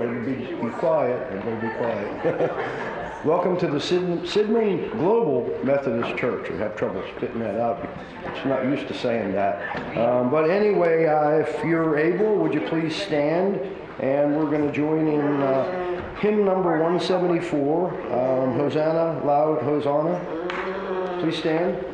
everybody be, quiet. Everybody be quiet. welcome to the Sidman Global Methodist Church. We have trouble spitting that out. It's not used to saying that. Um, but anyway, uh, if you're able, would you please stand? And we're going to join in uh, hymn number 174, um, Hosanna, loud Hosanna. Please stand.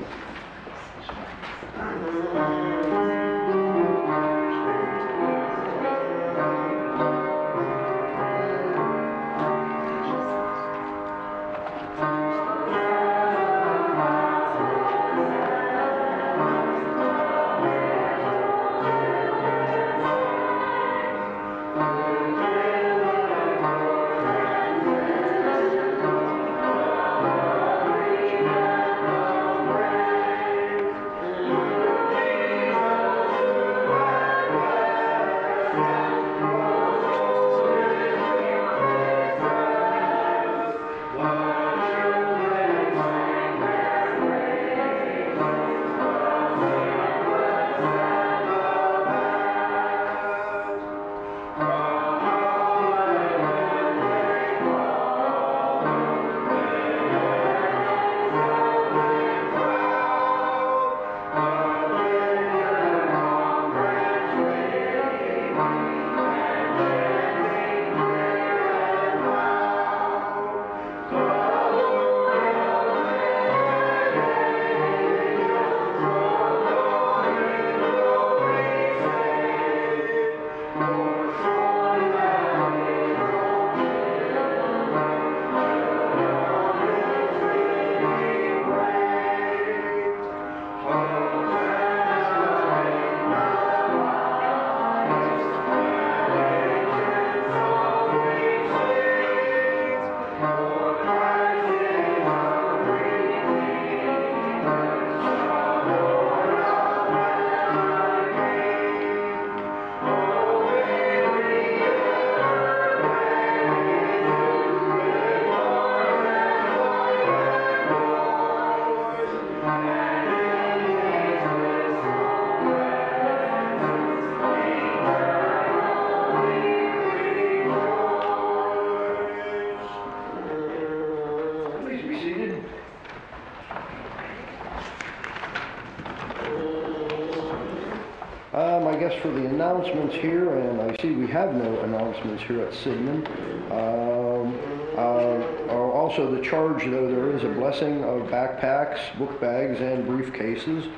I guess for the announcements here, and I see we have no announcements here at Sidman. Um, uh, uh, also the charge, though, there is a blessing of backpacks, book bags, and briefcases.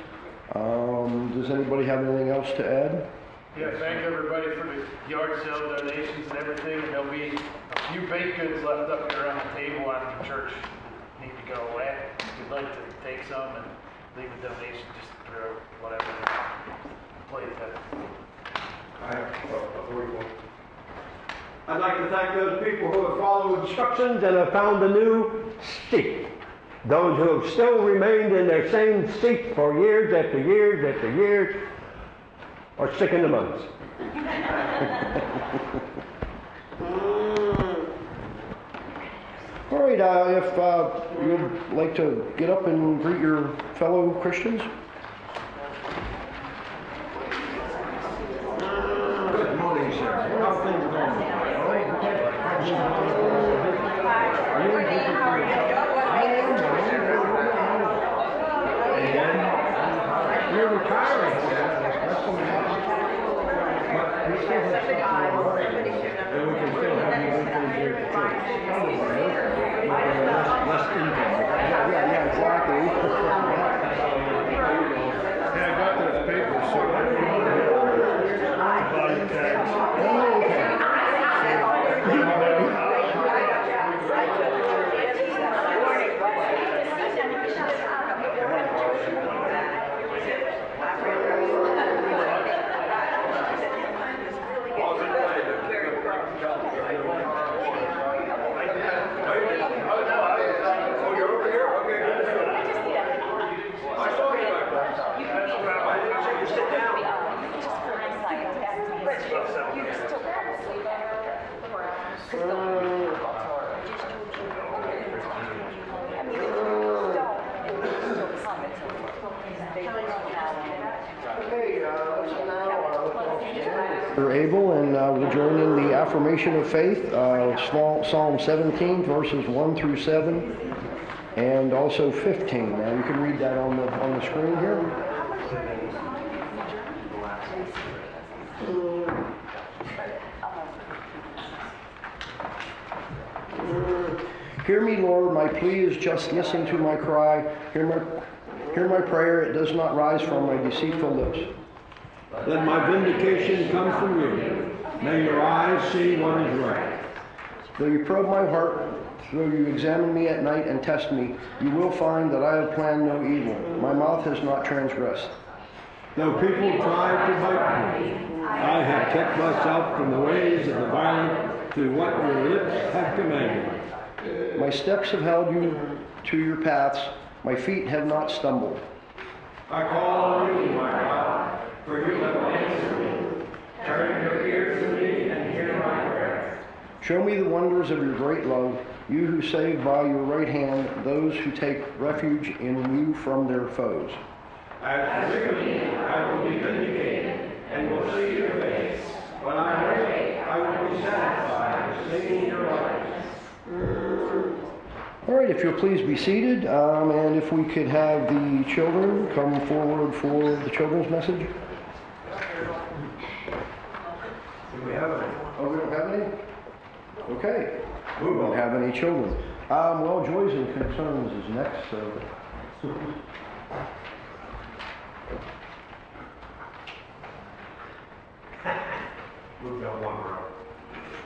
Um, does anybody have anything else to add? Yeah, thank everybody for the yard sale donations and everything, there'll be a few baked goods left up here on the table the church need to go away. If you'd like to take some and leave a donation, just throw whatever, please. I'd like to thank those people who have followed instructions and have found a new seat. Those who have still remained in their same seat for years after years after years are sick in the months. All right, uh, if uh, you'd like to get up and greet your fellow Christians? Good morning, sir. How things going? You're retiring. But we still have And have you at the church. With, uh, less- Less income. Yeah, yeah, exactly. Yeah, I got those papers, so. Body tags. Oh, you're over here? Okay, good. I saw you back there. I didn't see you sit down. Okay, uh, let's now uh, look off Brother Abel, and uh, we'll join in the affirmation of faith, uh, Psalm 17, verses 1 through 7, and also 15. Now, you can read that on the, on the screen here. Hear me, Lord, my plea is just listen to my cry. Hear my, hear my prayer, it does not rise from my deceitful lips. Let my vindication come from you. May your eyes see what is right. Though you probe my heart, though you examine me at night and test me, you will find that I have planned no evil. My mouth has not transgressed. Though people try to bite me, I have kept myself from the ways of the violent through what your lips have commanded. My steps have held you to your paths, my feet have not stumbled. I call on you, my God, for you have answered me. Turn your ear to me and hear my prayer. Show me the wonders of your great love, you who save by your right hand those who take refuge in you from their foes. As for me, I will be vindicated and will see your face. When I wake, I will be satisfied with your life. All right, if you'll please be seated, um, and if we could have the children come forward for the children's message. Do we have any? Oh, we don't have any? Okay. We don't have any children. Um, well, Joys and Concerns is next, so. We've got one row.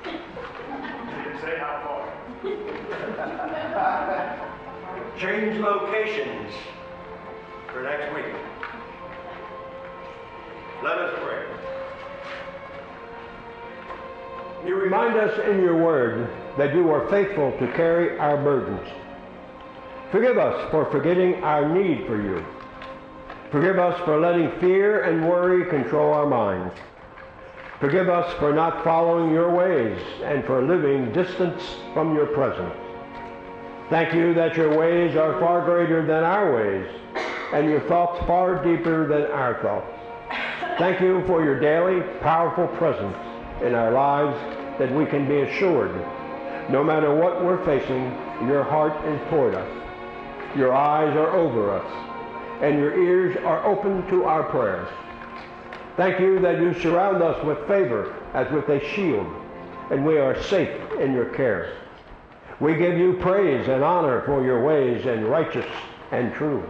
Didn't say how far. Change locations for next week. Let us pray. You remind us in your word that you are faithful to carry our burdens. Forgive us for forgetting our need for you. Forgive us for letting fear and worry control our minds. Forgive us for not following your ways and for living distance from your presence. Thank you that your ways are far greater than our ways and your thoughts far deeper than our thoughts. Thank you for your daily powerful presence in our lives that we can be assured no matter what we're facing, your heart is toward us. Your eyes are over us and your ears are open to our prayers. Thank you that you surround us with favor as with a shield, and we are safe in your care. We give you praise and honor for your ways and righteous and true.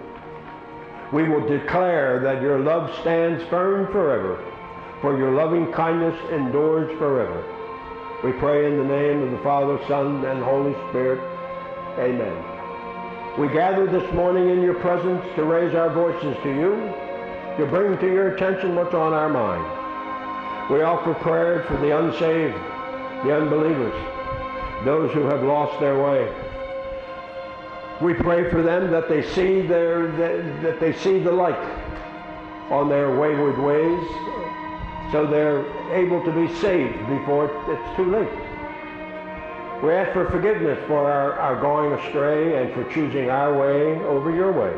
We will declare that your love stands firm forever, for your loving kindness endures forever. We pray in the name of the Father, Son, and Holy Spirit. Amen. We gather this morning in your presence to raise our voices to you, to bring to your attention what's on our mind. We offer prayer for the unsaved, the unbelievers, those who have lost their way. We pray for them that they see their that, that they see the light on their wayward ways, so they're able to be saved before it's too late. We ask for forgiveness for our, our going astray and for choosing our way over your way.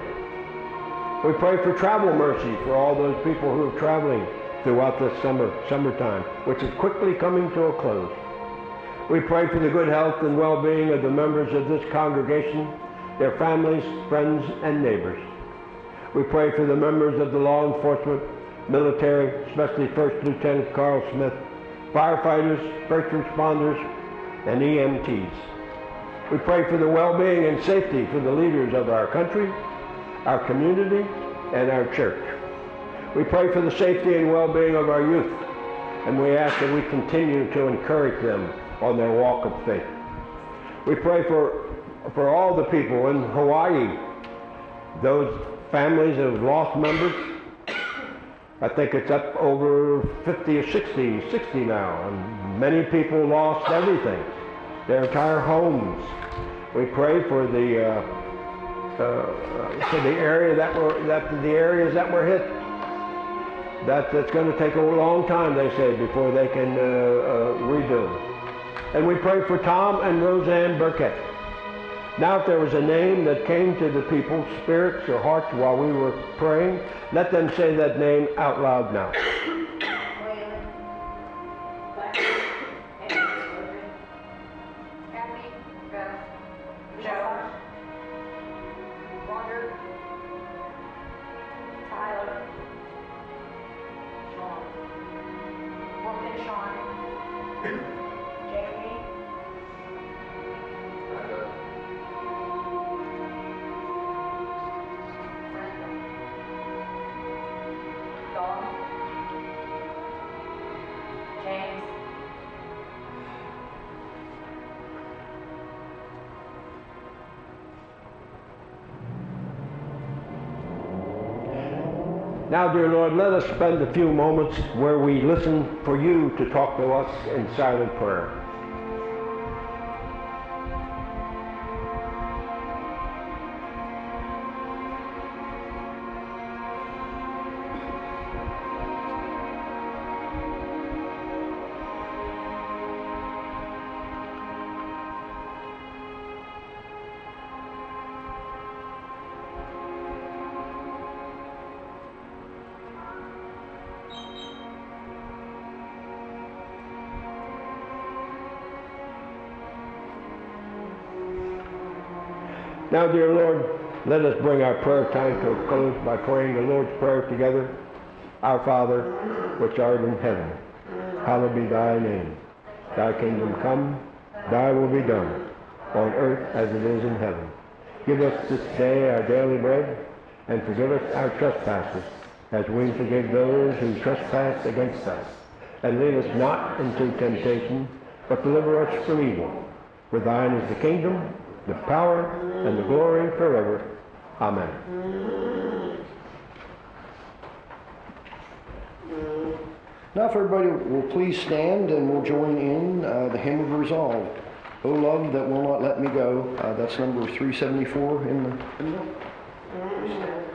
We pray for travel mercy for all those people who are traveling throughout this summer, summertime, which is quickly coming to a close. We pray for the good health and well-being of the members of this congregation, their families, friends, and neighbors. We pray for the members of the law enforcement, military, especially First Lieutenant Carl Smith, firefighters, first responders, and EMTs. We pray for the well-being and safety for the leaders of our country, our community, and our church. We pray for the safety and well-being of our youth, and we ask that we continue to encourage them on their walk of faith. We pray for, for all the people in Hawaii, those families have lost members. I think it's up over 50 or 60, 60 now, and many people lost everything, their entire homes. We pray for the uh, uh, for the area that were that the areas that were hit. That that's going to take a long time, they say, before they can uh, uh, rebuild. And we pray for Tom and Roseanne Burkett. Now, if there was a name that came to the people's spirits or hearts while we were praying, let them say that name out loud now. Dear Lord, let us spend a few moments where we listen for you to talk to us in silent prayer. Now, dear Lord, let us bring our prayer time to a close by praying the Lord's Prayer together. Our Father, which art in heaven, hallowed be thy name. Thy kingdom come, thy will be done, on earth as it is in heaven. Give us this day our daily bread, and forgive us our trespasses, as we forgive those who trespass against us. And lead us not into temptation, but deliver us from evil. For thine is the kingdom, the power, and the glory forever. Amen. Now, if everybody will please stand and we'll join in uh, the hymn of resolve. O love that will not let me go. Uh, that's number 374 in the hymnal. Thank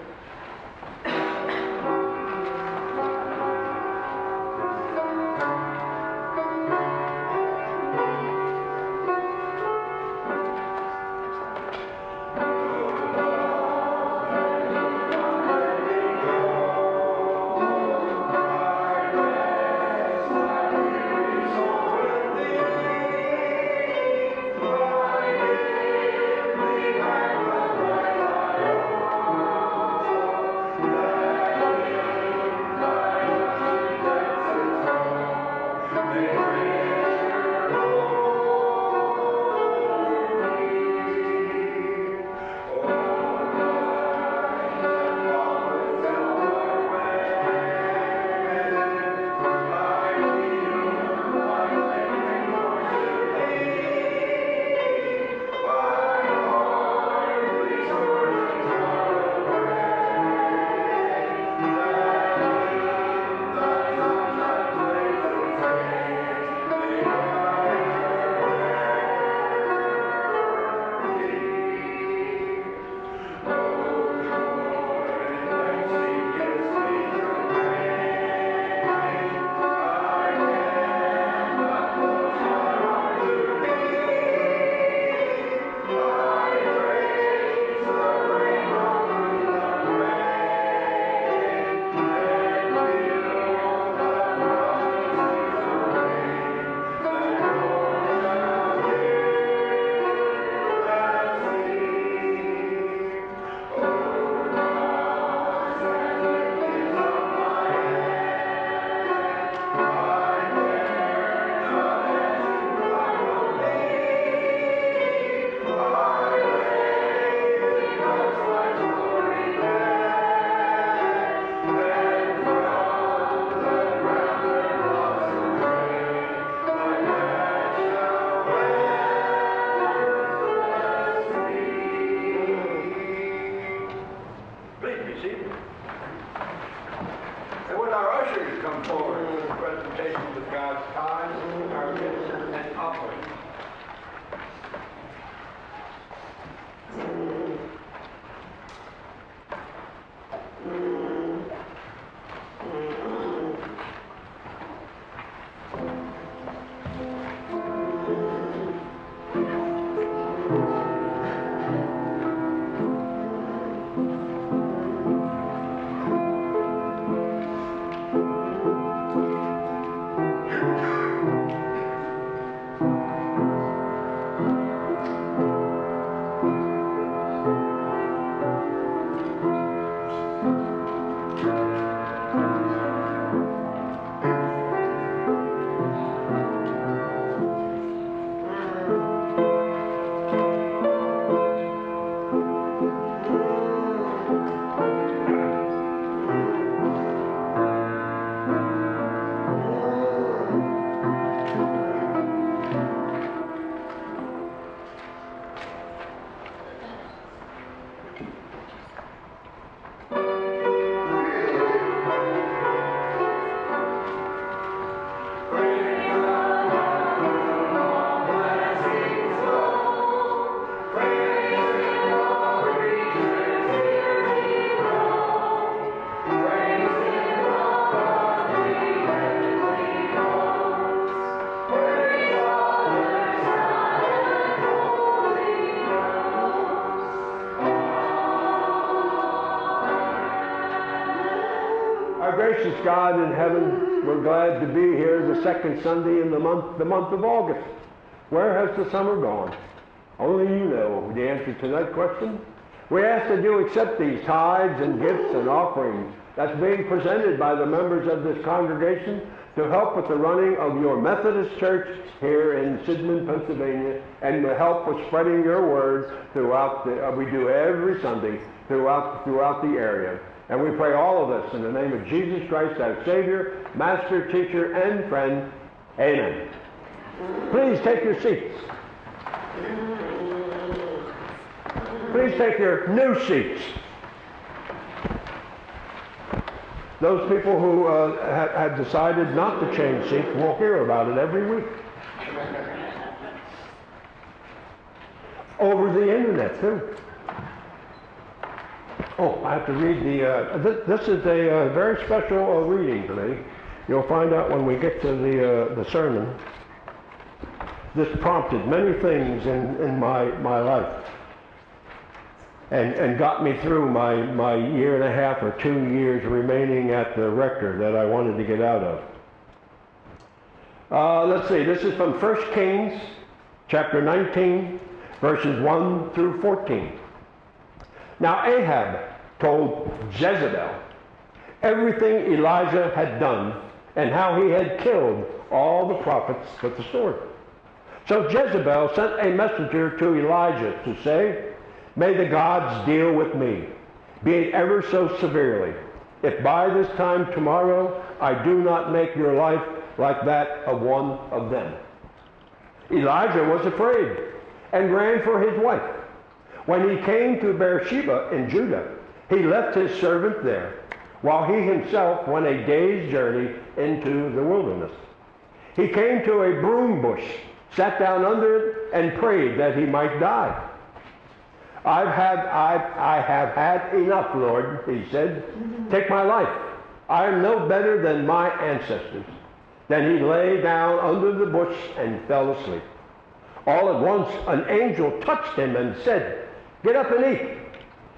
God in heaven. We're glad to be here the second Sunday in the month, the month of August. Where has the summer gone? Only you know the answer to that question. We ask that you accept these tithes and gifts and offerings that's being presented by the members of this congregation to help with the running of your Methodist Church here in Sidman, Pennsylvania, and to help with spreading your word throughout the, uh, we do every Sunday throughout, throughout the area. And we pray all of this in the name of Jesus Christ, our Savior, Master, Teacher, and Friend. Amen. Please take your seats. Please take your new seats. Those people who uh, have, decided not to change seats will hear about it every week. Over the internet, too. Oh, I have to read the, uh, this, this is a uh, very special uh, reading today. You'll find out when we get to the, uh, the sermon. This prompted many things in, in my, my life and, and got me through my, my year and a half or two years remaining at the rector that I wanted to get out of. Uh, let's see, this is from 1 Kings chapter 19, verses 1 through 14. Now Ahab told Jezebel everything Elijah had done and how he had killed all the prophets with the sword. So Jezebel sent a messenger to Elijah to say, May the gods deal with me, be it ever so severely, if by this time tomorrow I do not make your life like that of one of them. Elijah was afraid and ran for his wife. When he came to Beersheba in Judah, he left his servant there, while he himself went a day's journey into the wilderness. He came to a broom bush, sat down under it, and prayed that he might die. I've had, I've, I have had enough, Lord, he said. Take my life. I am no better than my ancestors. Then he lay down under the bush and fell asleep. All at once, an angel touched him and said, Get up and eat.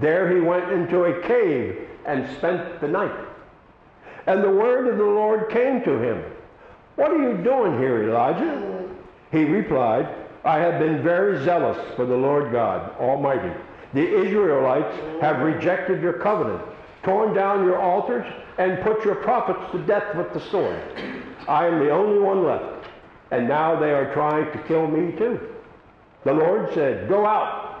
There he went into a cave and spent the night. And the word of the Lord came to him. What are you doing here, Elijah? He replied, I have been very zealous for the Lord God Almighty. The Israelites have rejected your covenant, torn down your altars, and put your prophets to death with the sword. I am the only one left, and now they are trying to kill me too. The Lord said, Go out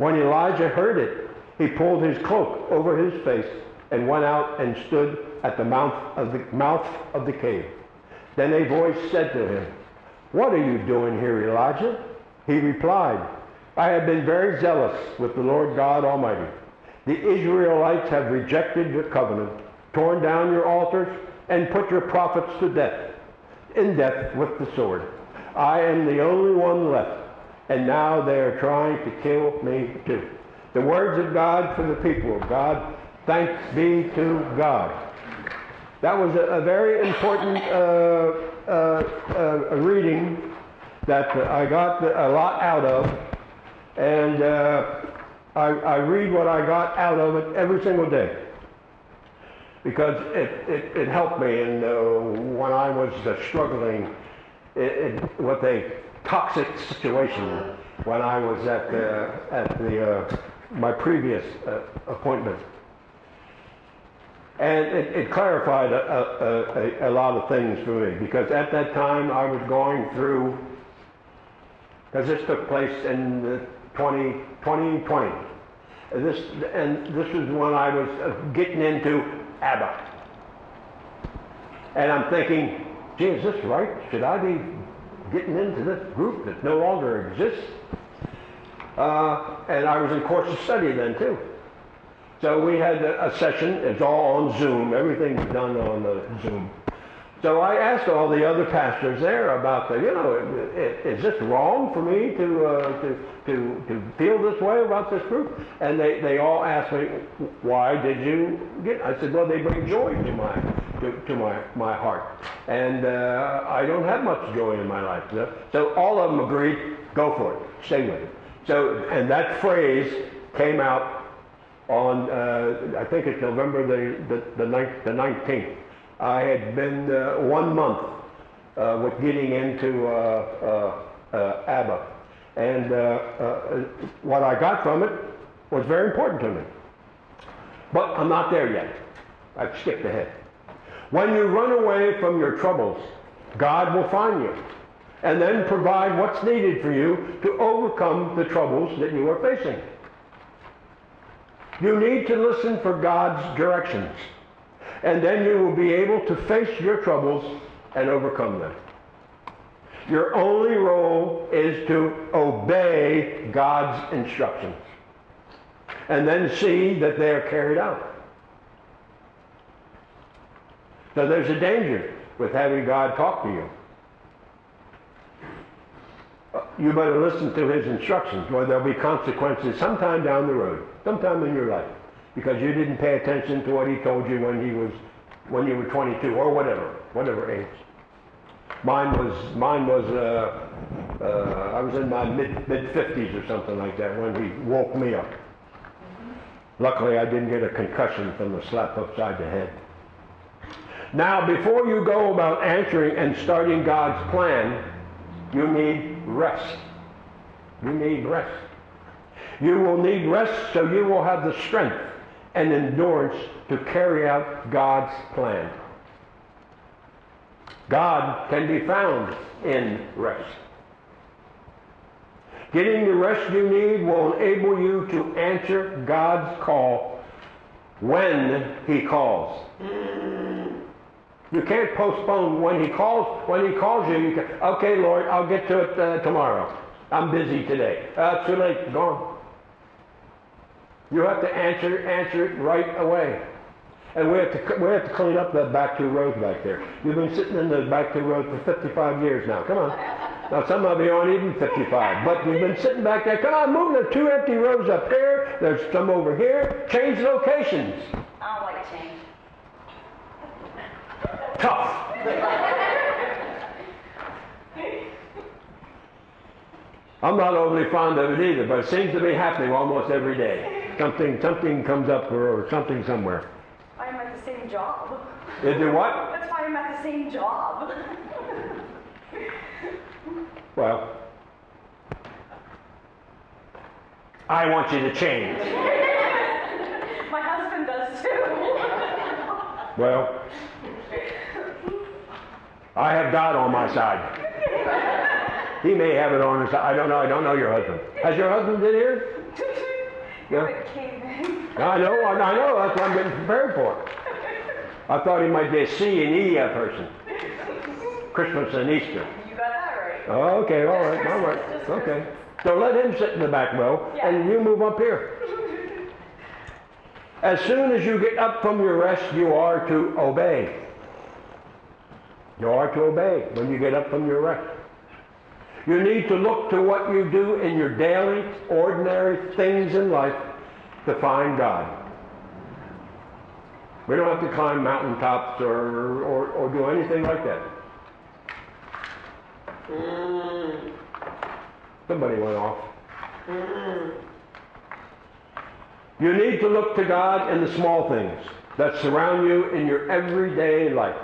When Elijah heard it, he pulled his cloak over his face and went out and stood at the mouth of the mouth of the cave. Then a voice said to him, What are you doing here, Elijah? He replied, I have been very zealous with the Lord God Almighty. The Israelites have rejected your covenant, torn down your altars, and put your prophets to death, in death with the sword. I am the only one left, and now they are trying to kill me too. The words of God for the people of God. Thanks be to God. That was a, a very important uh, uh, uh, reading that I got a lot out of, and uh, I, I, read what I got out of it every single day because it, it, it helped me. And uh, when I was uh, struggling it, it, with a toxic situation, when I was at the, at the my previous appointment. And it, it clarified a, a, a, a lot of things for me because at that time I was going through, because this took place in the 20, 2020. And This, and this was when I was uh, getting into ABBA. And I'm thinking, gee, is this right? Should I be getting into this group that no longer exists? Uh, and I was in course of study then too. So we had a, a session, it's all on Zoom, everything's done on the Zoom. So I asked all the other pastors there about the, you know, is this wrong for me to, uh, to, to, to feel this way about this group? And they, they all asked me, why did you get, I said, well, they bring joy to my, to, to my, my heart. And uh, I don't have much joy in my life. So- all of them agreed, go for it, stay with it. So, and that phrase came out on, uh, I think it's November the, the, the the 19th. I had been uh, one month uh, with getting into uh, uh, ABBA. And what I got from it was very important to me. But I'm not there yet. I've skipped ahead. When you run away from your troubles, God will find you and then provide what's needed for you to overcome the troubles that you are facing. You need to listen for God's directions, and then you will be able to face your troubles and overcome them. Your only role is to obey God's instructions and then see that they are carried out. So there's a danger with having God talk to you. You better listen to his instructions, or there'll be consequences sometime down the road, sometime in your life, because you didn't pay attention to what he told you when he was, when you were 22 or whatever, whatever age. Mine was, mine was, uh, uh, I was in my mid mid 50s or something like that when he woke me up. Luckily, I didn't get a concussion from the slap upside the head. Now, before you go about answering and starting God's plan, you need rest. You need rest. You will need rest so you will have the strength and endurance to carry out God's plan. God can be found in rest. Getting the rest you need will enable you to answer God's call when He calls. You can't postpone when He calls. When He calls you, you can, okay, Lord, I'll get to it uh, tomorrow. I'm busy today. Uh, too late, gone. You have to answer answer it right away. And we have to we have to clean up that back two roads back there. You've been sitting in the back two roads for 55 years now. Come on. Now some of you aren't even 55, but you've been sitting back there. Come on, move. the two empty rows up here. There's some over here. Change locations. I don't like change. Tough. I'm not overly fond of it either, but it seems to be happening almost every day. Something something comes up or, or something somewhere. I'm at the same job. Is it what? That's why I'm at the same job. Well, I want you to change. My husband does too. Well, I have God on my side. He may have it on his. I don't know. I don't know your husband. Has your husband been here? You're Yeah. a caveman. I know. I know. That's what I'm getting prepared for. I thought he might be a C and E person. Christmas and Easter. You got that right. Oh, okay, all right, all right, okay. So let him sit in the back row, and you move up here. As soon as you get up from your rest, you are to obey. You are to obey when you get up from your rest. You need to look to what you do in your daily, ordinary things in life to find God. We don't have to climb mountaintops or, or, or do anything like that. Mm. Somebody went off. Mm. You need to look to God in the small things that surround you in your everyday life.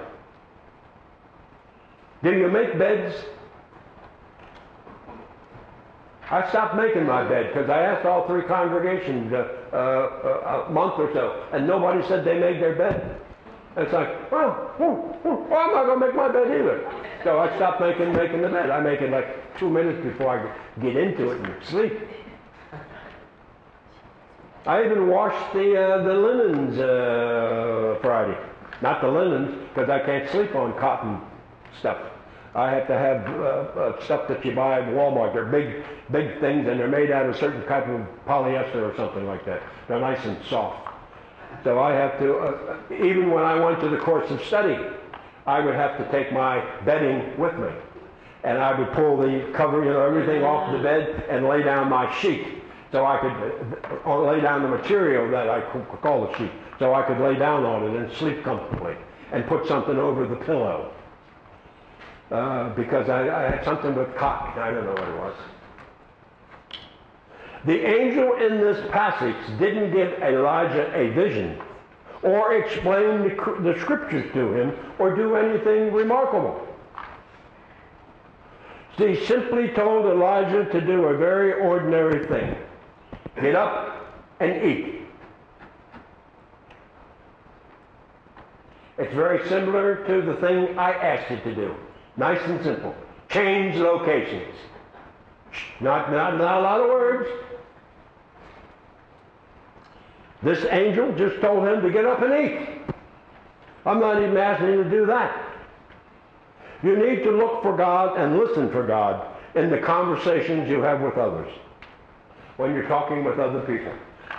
Do you make beds? I stopped making my bed because I asked all three congregations uh, uh, uh, a month or so, and nobody said they made their bed. It's like, well, well, well, I'm not gonna make my bed either. So I stopped making making the bed. I make it like two minutes before I get into it and sleep. I even washed the uh, the linens uh, Friday. Not the linens, because I can't sleep on cotton stuff. I have to have uh, uh, stuff that you buy at Walmart. They're big, big things, and they're made out of certain type of polyester or something like that. They're nice and soft. So I have to, uh, even when I went to the course of study, I would have to take my bedding with me. And I would pull the cover, you know, everything off the bed and lay down my sheet. So I could uh, lay down the material that I call the sheet. So I could lay down on it and sleep comfortably and put something over the pillow. Uh, because I, I had something with cotton. I don't know what it was. The angel in this passage didn't give Elijah a vision or explain the, the scriptures to him or do anything remarkable. He simply told Elijah to do a very ordinary thing get up and eat. It's very similar to the thing I asked you to do. Nice and simple. Change locations. Not, not, not a lot of words. This angel just told him to get up and eat. I'm not even asking you to do that. You need to look for God and listen for God in the conversations you have with others when you're talking with other people.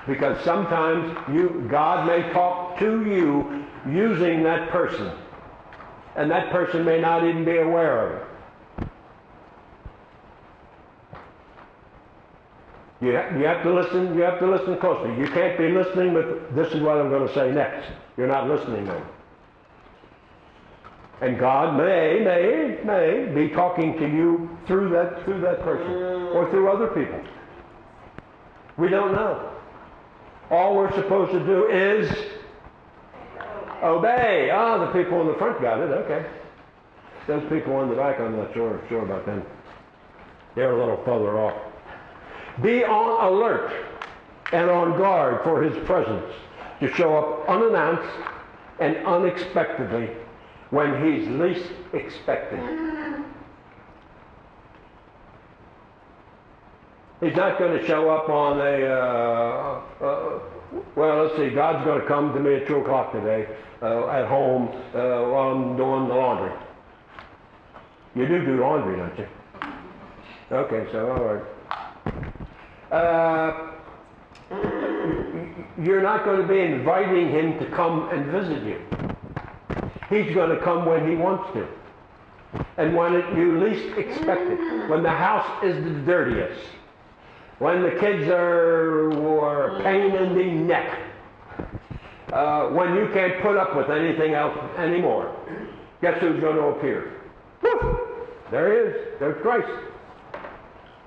Because sometimes you, God may talk to you using that person. And that person may not even be aware of it. You, ha- you have to listen, you have to listen closely. You can't be listening with, this is what I'm going to say next. You're not listening then. And God may, may, may be talking to you through that, through that person or through other people. We don't know. All we're supposed to do is obey. Ah, the people in the front got it. Okay. Those people in the back, I'm not sure, sure about them. They're a little further off. Be on alert and on guard for his presence to show up unannounced and unexpectedly when he's least expected. He's not going to show up on a, uh, uh, well, let's see, God's going to come to me at 2 o'clock today uh, at home uh, while I'm doing the laundry. You do do laundry, don't you? Okay, so all right. Uh, you're not going to be inviting him to come and visit you. He's going to come when he wants to. And when it, you least expect it. When the house is the dirtiest. When the kids are, are pain in the neck. Uh, when you can't put up with anything else anymore. Guess who's going to appear? There he is. There's Christ.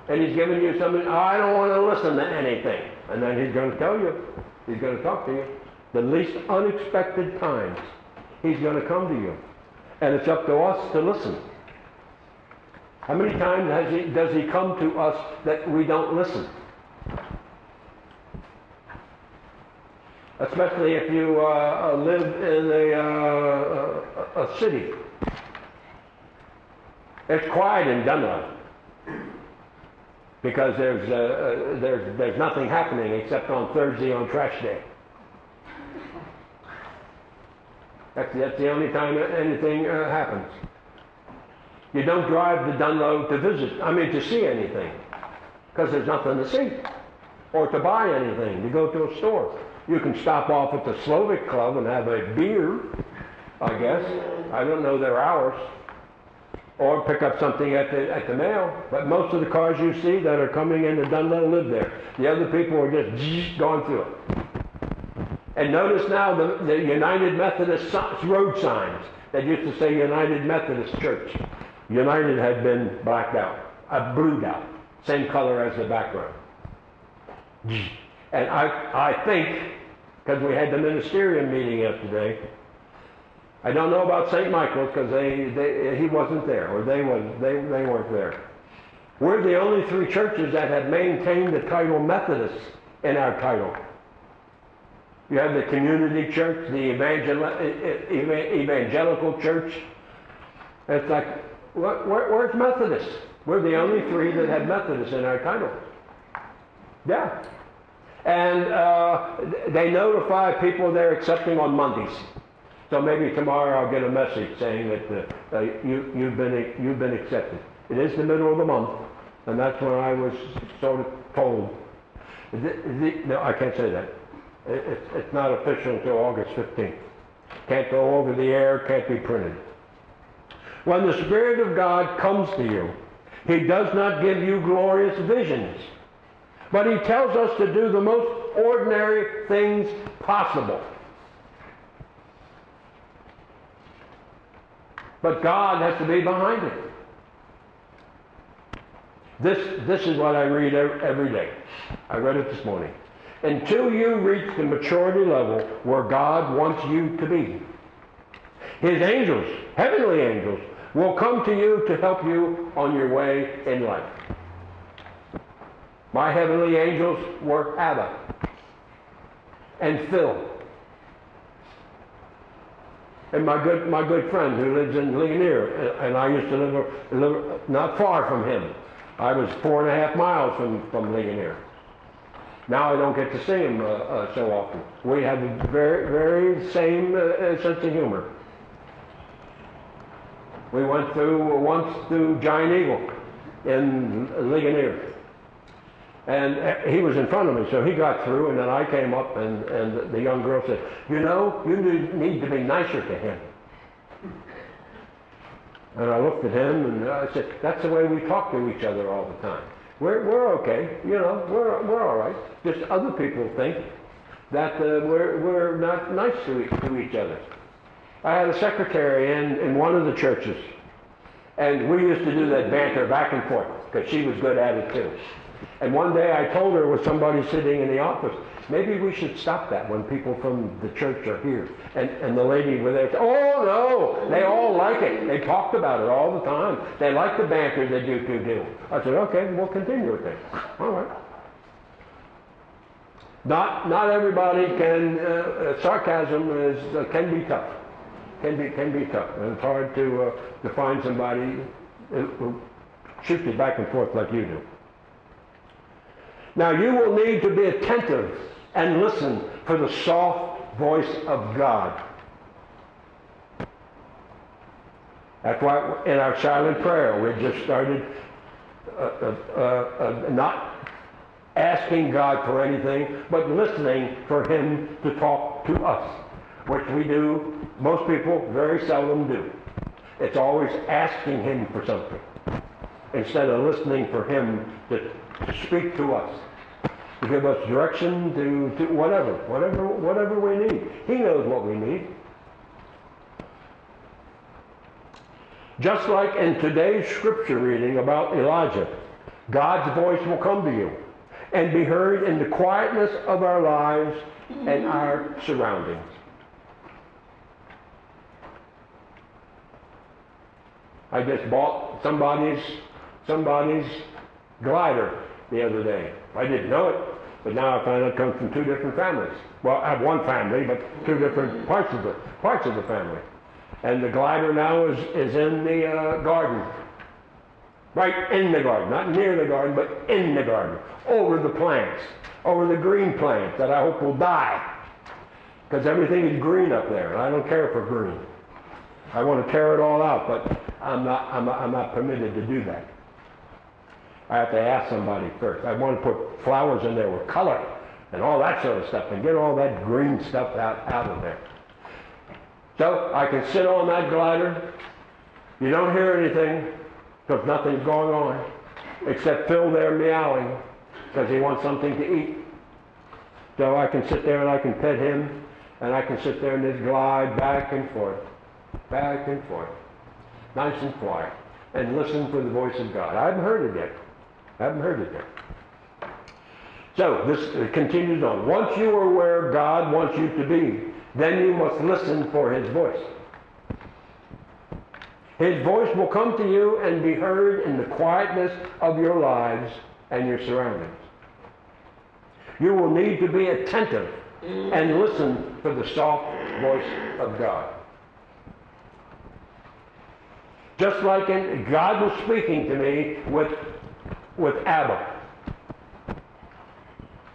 And he's giving you something, oh, I don't want to listen to anything. And then he's going to tell you. He's going to talk to you. The least unexpected times, he's going to come to you. And it's up to us to listen. How many times he, does he come to us that we don't listen? Especially if you uh, uh, live in a, uh, a city. It's quiet in Dunlo because there's, uh, uh, there's, there's nothing happening except on Thursday on trash day. That's, that's the only time anything uh, happens. You don't drive to Dunlo to visit, I mean to see anything, because there's nothing to see, or to buy anything, to go to a store. You can stop off at the Slovak Club and have a beer, I guess. I don't know their hours. Or pick up something at the, at the mail. But most of the cars you see that are coming into Dunlo live there. The other people are just going through it. And notice now the, the United Methodist road signs that used to say United Methodist Church. United had been blacked out, uh, blued out, same color as the background. And I, I think, because we had the ministerium meeting yesterday, I don't know about St. Michael's because they, they, he wasn't there, or they, was, they, they weren't there. We're the only three churches that have maintained the title Methodist in our title. You have the community church, the evangel- evangelical church. It's like, where, where, where's Methodist? We're the only three that have Methodist in our title. Yeah. And uh, they notify people they're accepting on Mondays. So maybe tomorrow I'll get a message saying that uh, uh, you, you've, been, you've been accepted. It is the middle of the month, and that's when I was sort of told. The, the, no, I can't say that. It, it's, it's not official until August 15th. Can't go over the air, can't be printed. When the Spirit of God comes to you, He does not give you glorious visions, but He tells us to do the most ordinary things possible. But God has to be behind it. This, this is what I read every day. I read it this morning. Until you reach the maturity level where God wants you to be, His angels, heavenly angels, will come to you to help you on your way in life. My heavenly angels were Abba and Phil and my good, my good friend who lives in Ligonier, and I used to live, live not far from him. I was four and a half miles from, from Ligonier. Now I don't get to see him uh, uh, so often. We have the very, very same uh, sense of humor. We went through once through Giant Eagle in Ligonier. And uh, he was in front of me, so he got through, and then I came up, and, and the young girl said, You know, you need to be nicer to him. And I looked at him, and I said, That's the way we talk to each other all the time. We're, we're okay, you know, we're, we're all right. Just other people think that uh, we're, we're not nice to, to each other. I had a secretary in, in one of the churches, and we used to do that banter back and forth, because she was good at it too. And one day I told her with somebody sitting in the office, maybe we should stop that when people from the church are here. And, and the lady was there oh no, they all like it. They talked about it all the time. They like the banter that you two do. I said, okay, we'll continue with it. All right. Not, not everybody can, uh, sarcasm is, uh, can be tough. Can be, can be tough. And it's hard to, uh, to find somebody who shoots you back and forth like you do. Now you will need to be attentive and listen for the soft voice of God. That's why in our silent prayer we just started uh, uh, uh, uh, not asking God for anything, but listening for Him to talk to us, which we do, most people very seldom do. It's always asking Him for something instead of listening for Him to to speak to us, to give us direction, to, to whatever, whatever, whatever we need. He knows what we need. Just like in today's scripture reading about Elijah, God's voice will come to you and be heard in the quietness of our lives and our surroundings. I just bought somebody's somebody's glider the other day. I didn't know it, but now I find it comes from two different families. Well, I have one family, but two different parts of the parts of the family. And the glider now is, is in the uh, garden. Right in the garden, not near the garden, but in the garden, over the plants, over the green plants that I hope will die. Because everything is green up there, and I don't care for green. I want to tear it all out, but I'm not, I'm, I'm not permitted to do that. I have to ask somebody first. I want to put flowers in there with color and all that sort of stuff and get all that green stuff out, out of there. So I can sit on that glider. You don't hear anything because nothing's going on except Phil there meowing because he wants something to eat. So I can sit there and I can pet him and I can sit there and just glide back and forth, back and forth, nice and quiet, and listen for the voice of God. I haven't heard it yet. I haven't heard it yet. So this continues on. Once you are where God wants you to be, then you must listen for his voice. His voice will come to you and be heard in the quietness of your lives and your surroundings. You will need to be attentive and listen for the soft voice of God. Just like in, God was speaking to me with, with Abba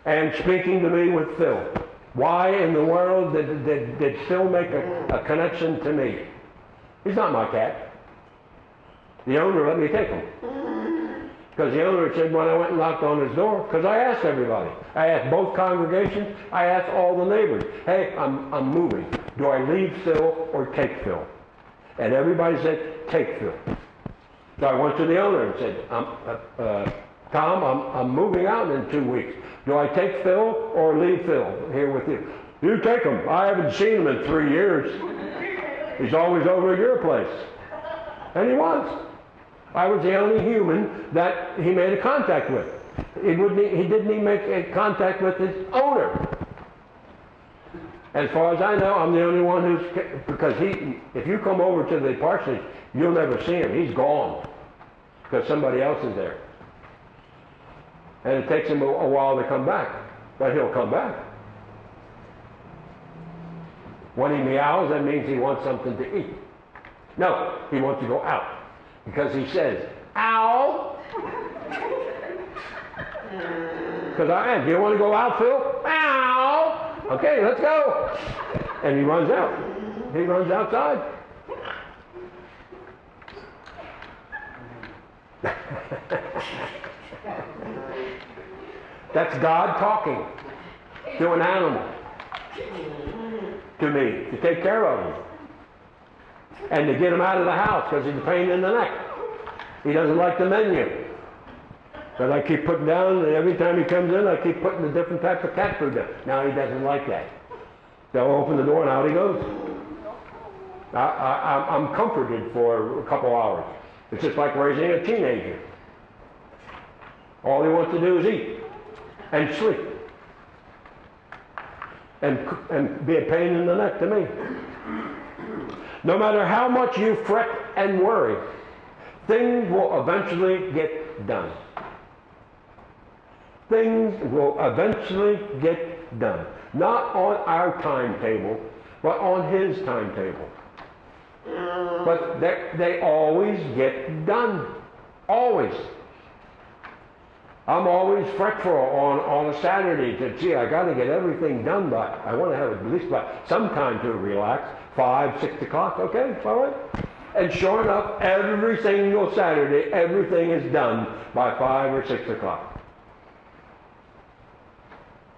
and speaking to me with Phil. Why in the world did, did, did Phil make a, a connection to me? He's not my cat. The owner let me take him. Because the owner said when I went and knocked on his door, because I asked everybody. I asked both congregations, I asked all the neighbors, hey, I'm, I'm moving. Do I leave Phil or take Phil? And everybody said, take Phil. So I went to the owner and said, I'm, uh, uh, Tom, I'm, I'm moving out in two weeks. Do I take Phil or leave Phil here with you? You take him. I haven't seen him in three years. He's always over at your place. And he was. I was the only human that he made a contact with. He, wouldn't, he didn't even make a contact with his owner. As far as I know, I'm the only one who's, because he, if you come over to the parsonage, you'll never see him. He's gone. Because somebody else is there. And it takes him a, a while to come back. But he'll come back. When he meows, that means he wants something to eat. No, he wants to go out. Because he says, ow. Because I am. Do you want to go out, Phil? Okay, let's go. And he runs out. He runs outside. That's God talking to an animal, to me, to take care of him, and to get him out of the house because he's a pain in the neck. He doesn't like the menu. But I keep putting down, and every time he comes in, I keep putting a different type of cat food down. Now he doesn't like that. So I open the door and out he goes. I, I'm comforted for a couple hours. It's just like raising a teenager. All he wants to do is eat and sleep and, and be a pain in the neck to me. No matter how much you fret and worry, things will eventually get done. Things will eventually get done. Not on our timetable, but on his timetable. But they, they always get done. Always. I'm always fretful on, on a Saturday to, gee, I got to get everything done by, I want to have at least by some time to relax, 5, 6 o'clock, okay, all right? And sure enough, every single Saturday, everything is done by 5 or 6 o'clock.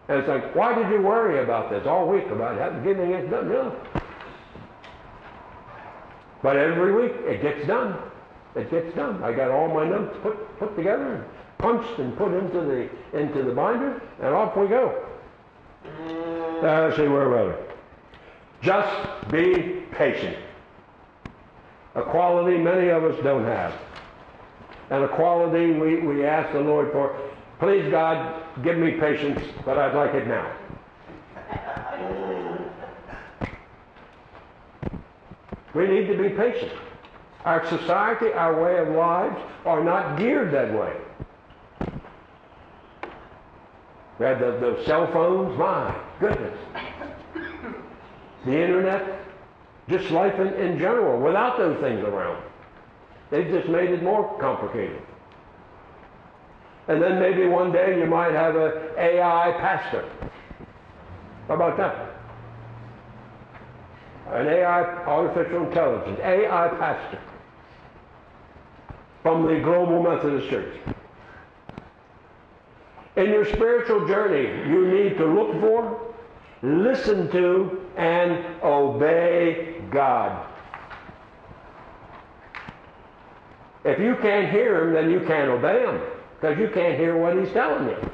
And it's like, why did you worry about this all week about that, getting it done? No. But every week, it gets done. It gets done. I got all my notes put, put together, punched and put into the, into the binder, and off we go. Uh, let's see, where were we? Just be patient. A quality many of us don't have. And a quality we, we ask the Lord for. Please, God, give me patience, but I'd like it now. We need to be patient. Our society, our way of lives are not geared that way. We had the, the cell phones, my goodness. The internet, just life in, in general, without those things around. They've just made it more complicated. And then maybe one day you might have an AI pastor. How about that? An AI, artificial intelligence, AI pastor from the Global Methodist Church. In your spiritual journey, you need to look for, listen to, and obey God. If you can't hear Him, then you can't obey Him because you can't hear what He's telling you.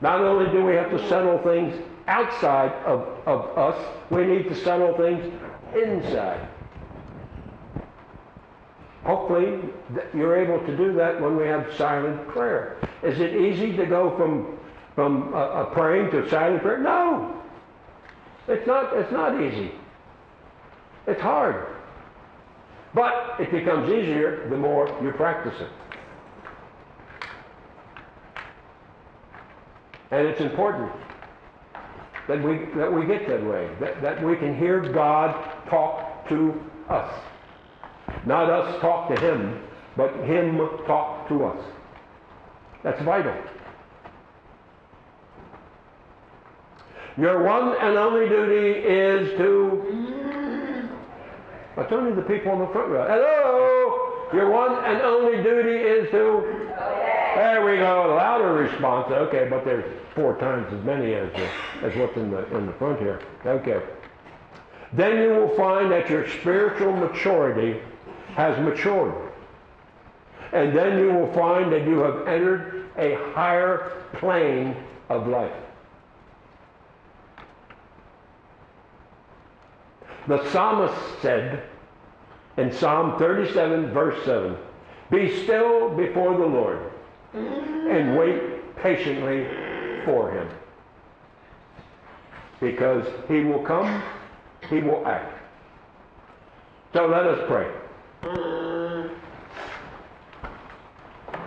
Not only do we have to settle things outside of, of us, we need to settle things inside. Hopefully, you're able to do that when we have silent prayer. Is it easy to go from, from a, praying to silent prayer? No. It's not, it's not easy. It's hard. But it becomes easier the more you practice it. And it's important that we, that we get that way, that, that we can hear God talk to us. Not us talk to Him, but Him talk to us. That's vital. Your one and only duty is to. That's only the people on the front row. Hello! Your one and only duty is to. There we go, louder response. Okay, but there's four times as many as, uh, as what's in the, in the front here. Okay. Then you will find that your spiritual maturity has matured. And then you will find that you have entered a higher plane of life. The psalmist said in Psalm 37, verse 7, Be still before the Lord and wait patiently for him. Because he will come, he will act. So let us pray.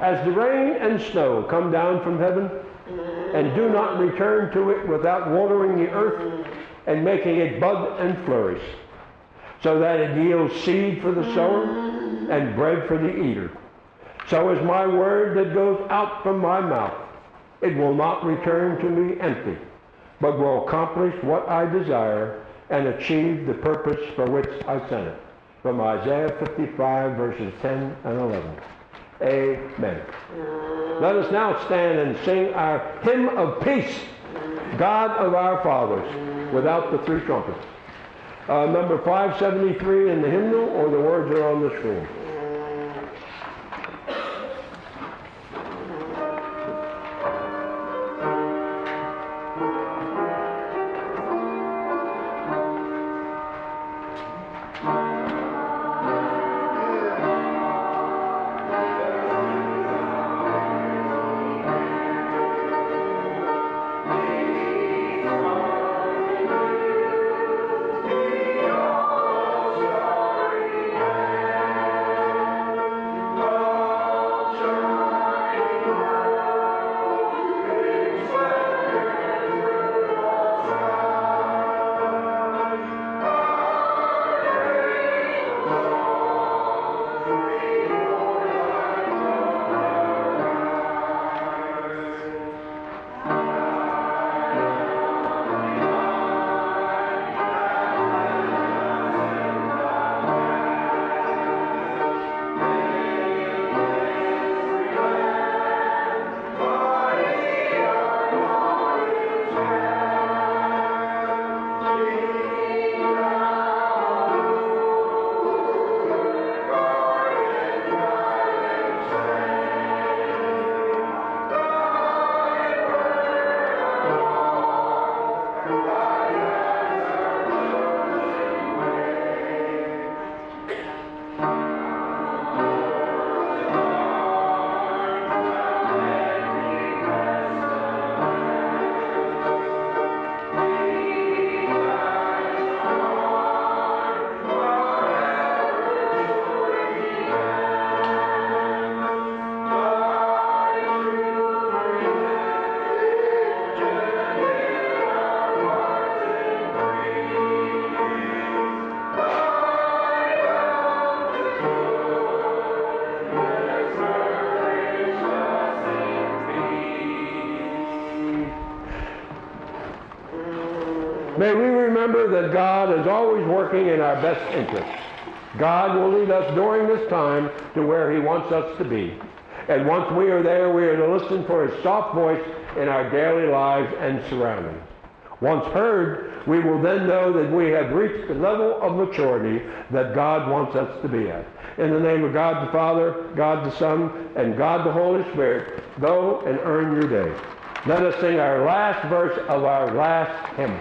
As the rain and snow come down from heaven and do not return to it without watering the earth and making it bud and flourish, so that it yields seed for the sower and bread for the eater. So is my word that goes out from my mouth. It will not return to me empty, but will accomplish what I desire and achieve the purpose for which I sent it. From Isaiah 55, verses 10 and 11. Amen. Let us now stand and sing our hymn of peace, God of our fathers, without the three trumpets. Uh, number 573 in the hymnal, or the words are on the screen. That God is always working in our best interest. God will lead us during this time to where He wants us to be. And once we are there, we are to listen for His soft voice in our daily lives and surroundings. Once heard, we will then know that we have reached the level of maturity that God wants us to be at. In the name of God the Father, God the Son, and God the Holy Spirit, go and earn your day. Let us sing our last verse of our last hymn.